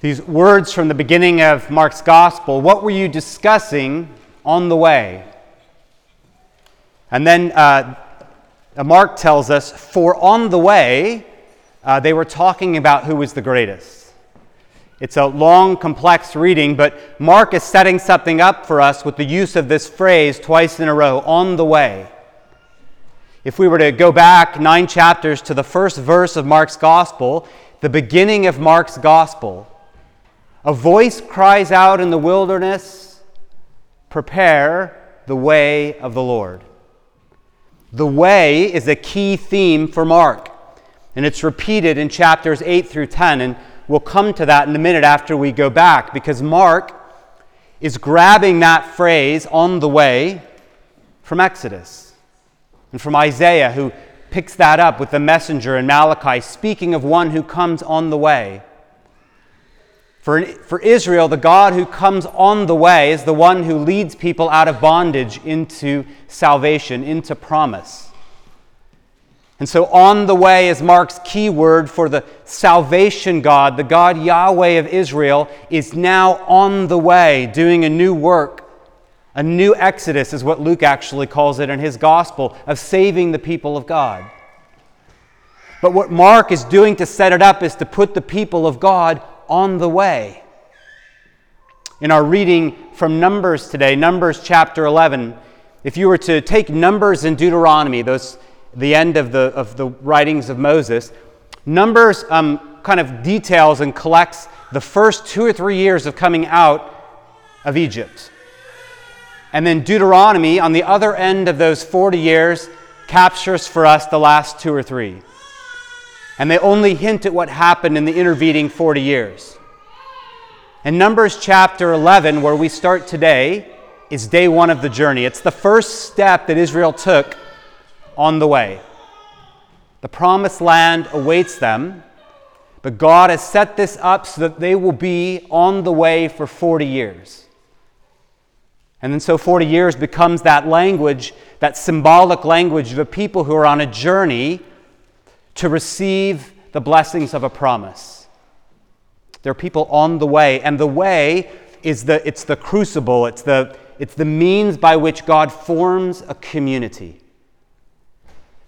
These words from the beginning of Mark's gospel, what were you discussing on the way? And then uh, Mark tells us, for on the way, uh, they were talking about who was the greatest. It's a long, complex reading, but Mark is setting something up for us with the use of this phrase twice in a row on the way. If we were to go back nine chapters to the first verse of Mark's gospel, the beginning of Mark's gospel, a voice cries out in the wilderness, Prepare the way of the Lord. The way is a key theme for Mark, and it's repeated in chapters 8 through 10. And we'll come to that in a minute after we go back, because Mark is grabbing that phrase on the way from Exodus and from Isaiah, who picks that up with the messenger in Malachi, speaking of one who comes on the way. For, for Israel, the God who comes on the way is the one who leads people out of bondage into salvation, into promise. And so, on the way is Mark's key word for the salvation God. The God Yahweh of Israel is now on the way, doing a new work. A new exodus is what Luke actually calls it in his gospel of saving the people of God. But what Mark is doing to set it up is to put the people of God on the way. In our reading from Numbers today, Numbers chapter 11, if you were to take Numbers and Deuteronomy, those the end of the, of the writings of Moses, Numbers um, kind of details and collects the first two or three years of coming out of Egypt. And then Deuteronomy, on the other end of those 40 years, captures for us the last two or three and they only hint at what happened in the intervening 40 years. And Numbers chapter 11, where we start today, is day one of the journey. It's the first step that Israel took on the way. The promised land awaits them, but God has set this up so that they will be on the way for 40 years. And then so 40 years becomes that language, that symbolic language of a people who are on a journey to receive the blessings of a promise. There are people on the way, and the way is the, it's the crucible, it's the, it's the means by which God forms a community.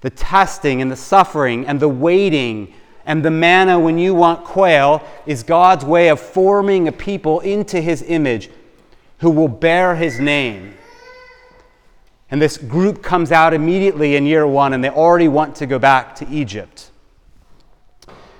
The testing and the suffering and the waiting and the manna when you want quail is God's way of forming a people into his image who will bear his name. And this group comes out immediately in year one, and they already want to go back to Egypt.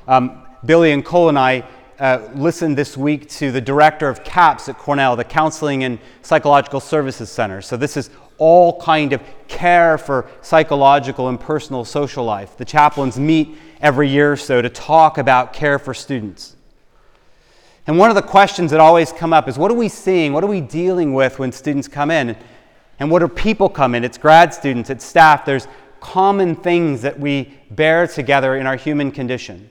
Um, Billy and Cole and I uh, listened this week to the director of CAPS at Cornell, the Counseling and Psychological Services Center. So this is all kind of care for psychological and personal social life. The chaplains meet every year or so to talk about care for students. And one of the questions that always come up is what are we seeing? What are we dealing with when students come in? And what do people come in? It's grad students, it's staff. There's common things that we bear together in our human condition.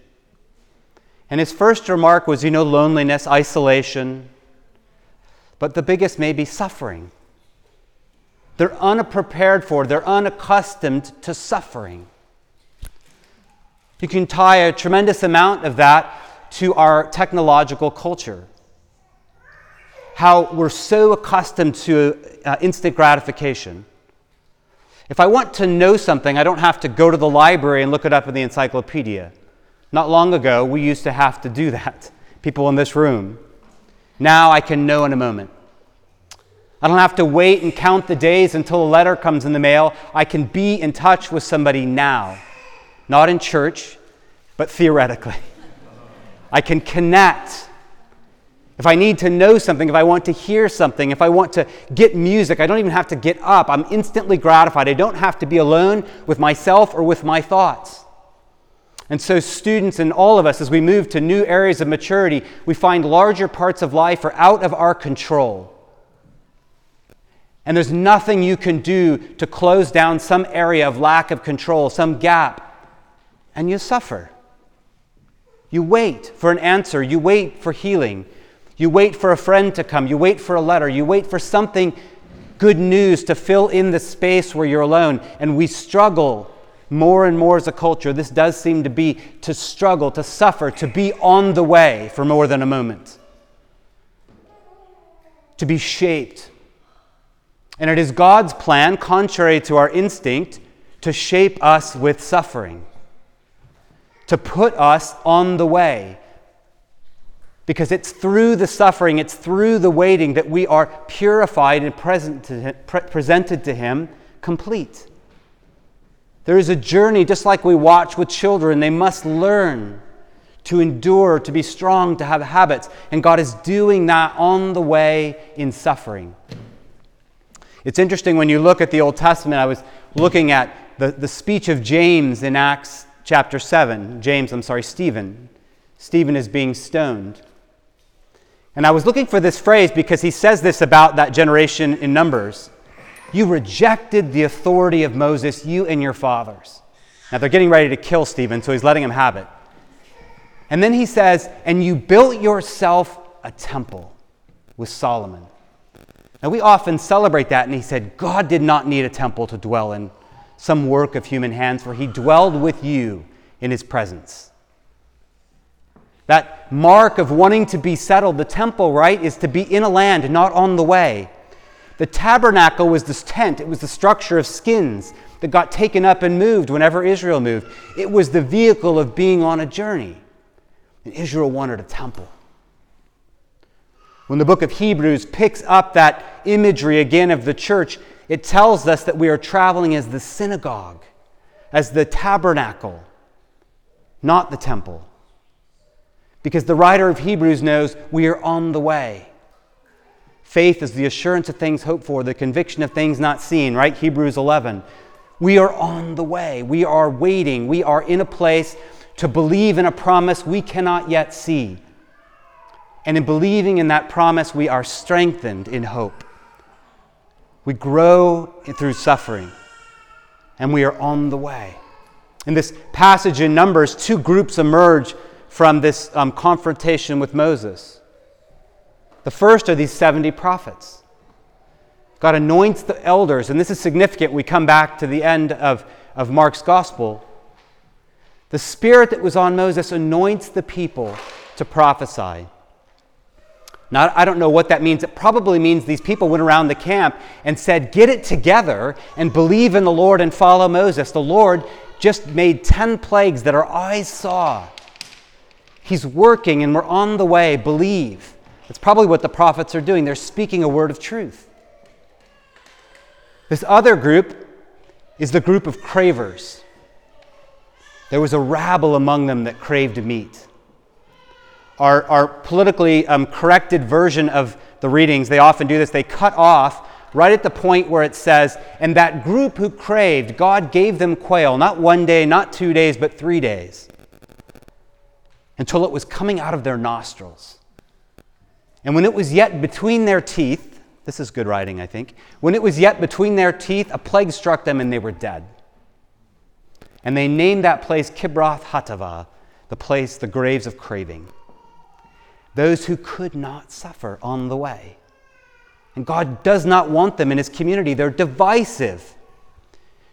And his first remark was, you know, loneliness, isolation. But the biggest may be suffering. They're unprepared for, they're unaccustomed to suffering. You can tie a tremendous amount of that to our technological culture how we're so accustomed to uh, instant gratification. If I want to know something, I don't have to go to the library and look it up in the encyclopedia. Not long ago, we used to have to do that, people in this room. Now I can know in a moment. I don't have to wait and count the days until a letter comes in the mail. I can be in touch with somebody now, not in church, but theoretically. I can connect if I need to know something, if I want to hear something, if I want to get music, I don't even have to get up. I'm instantly gratified. I don't have to be alone with myself or with my thoughts. And so, students and all of us, as we move to new areas of maturity, we find larger parts of life are out of our control. And there's nothing you can do to close down some area of lack of control, some gap, and you suffer. You wait for an answer, you wait for healing. You wait for a friend to come. You wait for a letter. You wait for something good news to fill in the space where you're alone. And we struggle more and more as a culture, this does seem to be to struggle, to suffer, to be on the way for more than a moment, to be shaped. And it is God's plan, contrary to our instinct, to shape us with suffering, to put us on the way. Because it's through the suffering, it's through the waiting that we are purified and present to him, pre- presented to Him complete. There is a journey, just like we watch with children. They must learn to endure, to be strong, to have habits. And God is doing that on the way in suffering. It's interesting when you look at the Old Testament. I was looking at the, the speech of James in Acts chapter 7. James, I'm sorry, Stephen. Stephen is being stoned. And I was looking for this phrase because he says this about that generation in Numbers. You rejected the authority of Moses, you and your fathers. Now they're getting ready to kill Stephen, so he's letting him have it. And then he says, And you built yourself a temple with Solomon. Now we often celebrate that, and he said, God did not need a temple to dwell in, some work of human hands, for he dwelled with you in his presence. That mark of wanting to be settled, the temple, right, is to be in a land, not on the way. The tabernacle was this tent, it was the structure of skins that got taken up and moved whenever Israel moved. It was the vehicle of being on a journey. And Israel wanted a temple. When the book of Hebrews picks up that imagery again of the church, it tells us that we are traveling as the synagogue, as the tabernacle, not the temple. Because the writer of Hebrews knows we are on the way. Faith is the assurance of things hoped for, the conviction of things not seen, right? Hebrews 11. We are on the way. We are waiting. We are in a place to believe in a promise we cannot yet see. And in believing in that promise, we are strengthened in hope. We grow through suffering, and we are on the way. In this passage in Numbers, two groups emerge from this um, confrontation with Moses. The first are these 70 prophets. God anoints the elders, and this is significant. We come back to the end of, of Mark's gospel. The spirit that was on Moses anoints the people to prophesy. Now, I don't know what that means. It probably means these people went around the camp and said, Get it together and believe in the Lord and follow Moses. The Lord just made 10 plagues that our eyes saw. He's working and we're on the way. Believe. That's probably what the prophets are doing. They're speaking a word of truth. This other group is the group of cravers. There was a rabble among them that craved meat. Our, our politically um, corrected version of the readings, they often do this, they cut off right at the point where it says, And that group who craved, God gave them quail, not one day, not two days, but three days, until it was coming out of their nostrils. And when it was yet between their teeth, this is good writing, I think. When it was yet between their teeth, a plague struck them and they were dead. And they named that place Kibroth Hattaavah, the place, the graves of craving. Those who could not suffer on the way. And God does not want them in his community. They're divisive.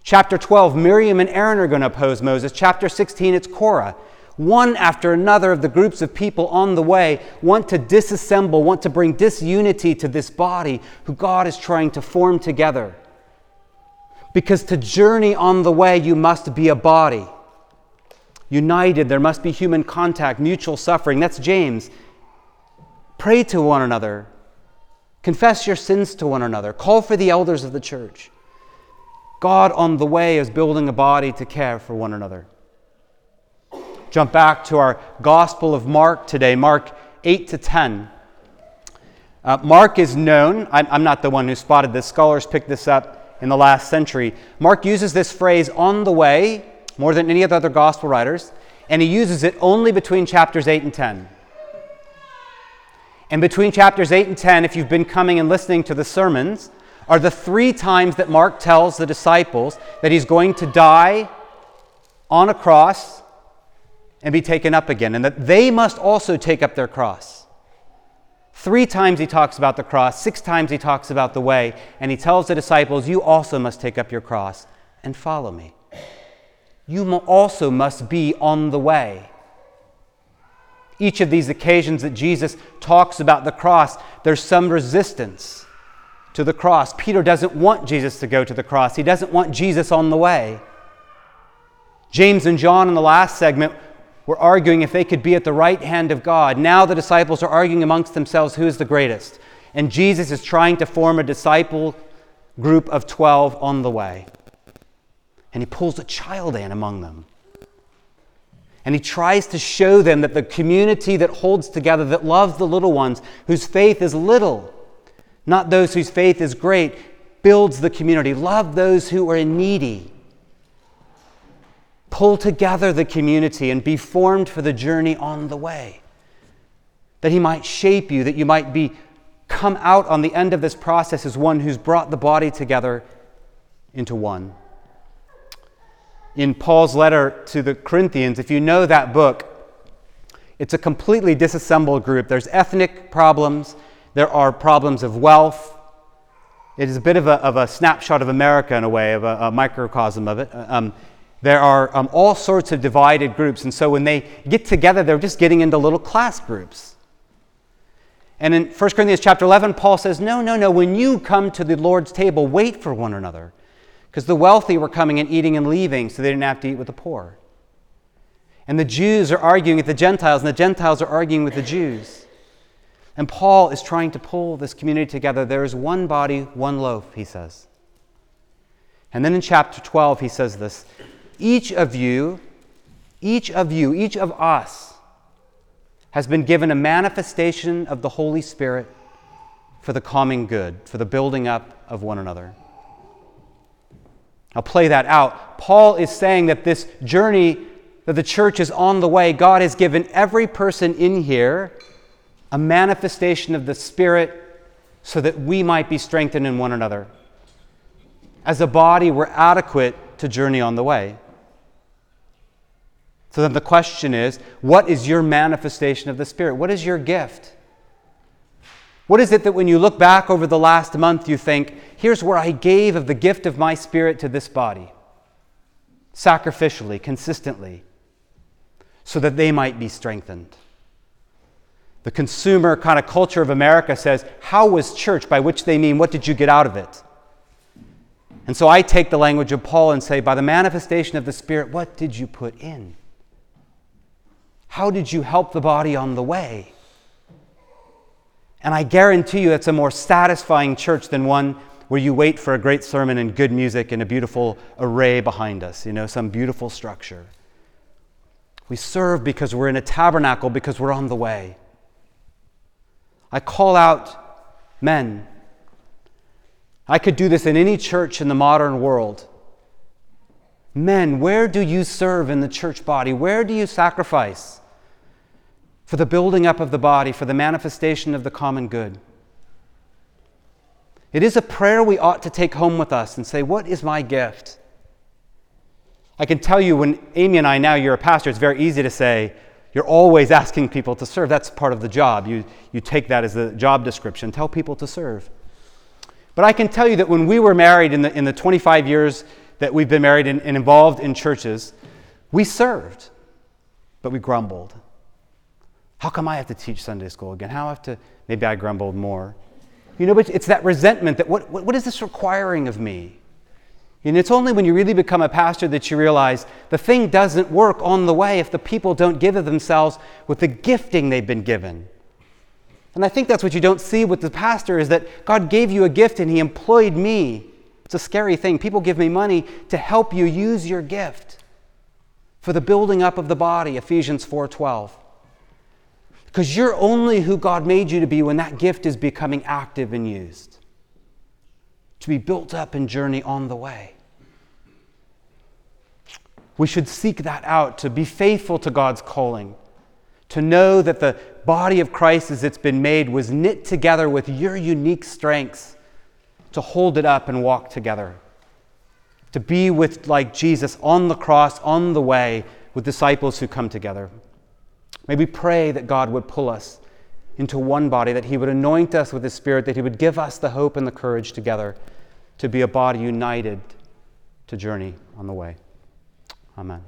Chapter 12, Miriam and Aaron are going to oppose Moses. Chapter 16, it's Korah one after another of the groups of people on the way want to disassemble, want to bring disunity to this body who God is trying to form together. Because to journey on the way, you must be a body. United, there must be human contact, mutual suffering. That's James. Pray to one another. Confess your sins to one another. Call for the elders of the church. God on the way is building a body to care for one another. Jump back to our Gospel of Mark today, Mark 8 to 10. Uh, Mark is known, I'm, I'm not the one who spotted this, scholars picked this up in the last century. Mark uses this phrase on the way more than any of the other gospel writers, and he uses it only between chapters 8 and 10. And between chapters 8 and 10, if you've been coming and listening to the sermons, are the three times that Mark tells the disciples that he's going to die on a cross and be taken up again, and that they must also take up their cross. Three times he talks about the cross, six times he talks about the way, and he tells the disciples, You also must take up your cross and follow me. you also must be on the way. Each of these occasions that Jesus talks about the cross, there's some resistance to the cross. Peter doesn't want Jesus to go to the cross, he doesn't want Jesus on the way. James and John in the last segment were arguing if they could be at the right hand of God. Now the disciples are arguing amongst themselves who is the greatest. And Jesus is trying to form a disciple group of 12 on the way. And he pulls a child in among them. And he tries to show them that the community that holds together, that loves the little ones, whose faith is little, not those whose faith is great, builds the community. Love those who are needy. Pull together the community and be formed for the journey on the way. That he might shape you, that you might be come out on the end of this process as one who's brought the body together into one in Paul's letter to the Corinthians, if you know that book, it's a completely disassembled group. There's ethnic problems, there are problems of wealth. It is a bit of a, of a snapshot of America in a way, of a, a microcosm of it. Um, there are um, all sorts of divided groups, and so when they get together, they're just getting into little class groups. And in 1 Corinthians chapter 11, Paul says, No, no, no, when you come to the Lord's table, wait for one another because the wealthy were coming and eating and leaving so they didn't have to eat with the poor. And the Jews are arguing with the Gentiles, and the Gentiles are arguing with the Jews. And Paul is trying to pull this community together. There is one body, one loaf, he says. And then in chapter 12, he says this Each of you, each of you, each of us has been given a manifestation of the Holy Spirit for the common good, for the building up of one another. I'll play that out. Paul is saying that this journey that the church is on the way, God has given every person in here a manifestation of the Spirit so that we might be strengthened in one another. As a body, we're adequate to journey on the way. So then the question is what is your manifestation of the Spirit? What is your gift? What is it that when you look back over the last month, you think, here's where I gave of the gift of my spirit to this body, sacrificially, consistently, so that they might be strengthened? The consumer kind of culture of America says, How was church? By which they mean, What did you get out of it? And so I take the language of Paul and say, By the manifestation of the Spirit, what did you put in? How did you help the body on the way? And I guarantee you it's a more satisfying church than one where you wait for a great sermon and good music and a beautiful array behind us, you know, some beautiful structure. We serve because we're in a tabernacle, because we're on the way. I call out men. I could do this in any church in the modern world. Men, where do you serve in the church body? Where do you sacrifice? For the building up of the body, for the manifestation of the common good. It is a prayer we ought to take home with us and say, What is my gift? I can tell you when Amy and I, now you're a pastor, it's very easy to say, You're always asking people to serve. That's part of the job. You, you take that as the job description. Tell people to serve. But I can tell you that when we were married in the, in the 25 years that we've been married and, and involved in churches, we served, but we grumbled. How come I have to teach Sunday school again? How I have to, maybe I grumbled more. You know, but it's that resentment that what, what is this requiring of me? And it's only when you really become a pastor that you realize the thing doesn't work on the way if the people don't give of themselves with the gifting they've been given. And I think that's what you don't see with the pastor is that God gave you a gift and he employed me. It's a scary thing. People give me money to help you use your gift for the building up of the body, Ephesians 4:12. Because you're only who God made you to be when that gift is becoming active and used. To be built up and journey on the way. We should seek that out, to be faithful to God's calling, to know that the body of Christ as it's been made was knit together with your unique strengths to hold it up and walk together. To be with, like Jesus, on the cross, on the way, with disciples who come together. May we pray that God would pull us into one body, that He would anoint us with His Spirit, that He would give us the hope and the courage together to be a body united to journey on the way. Amen.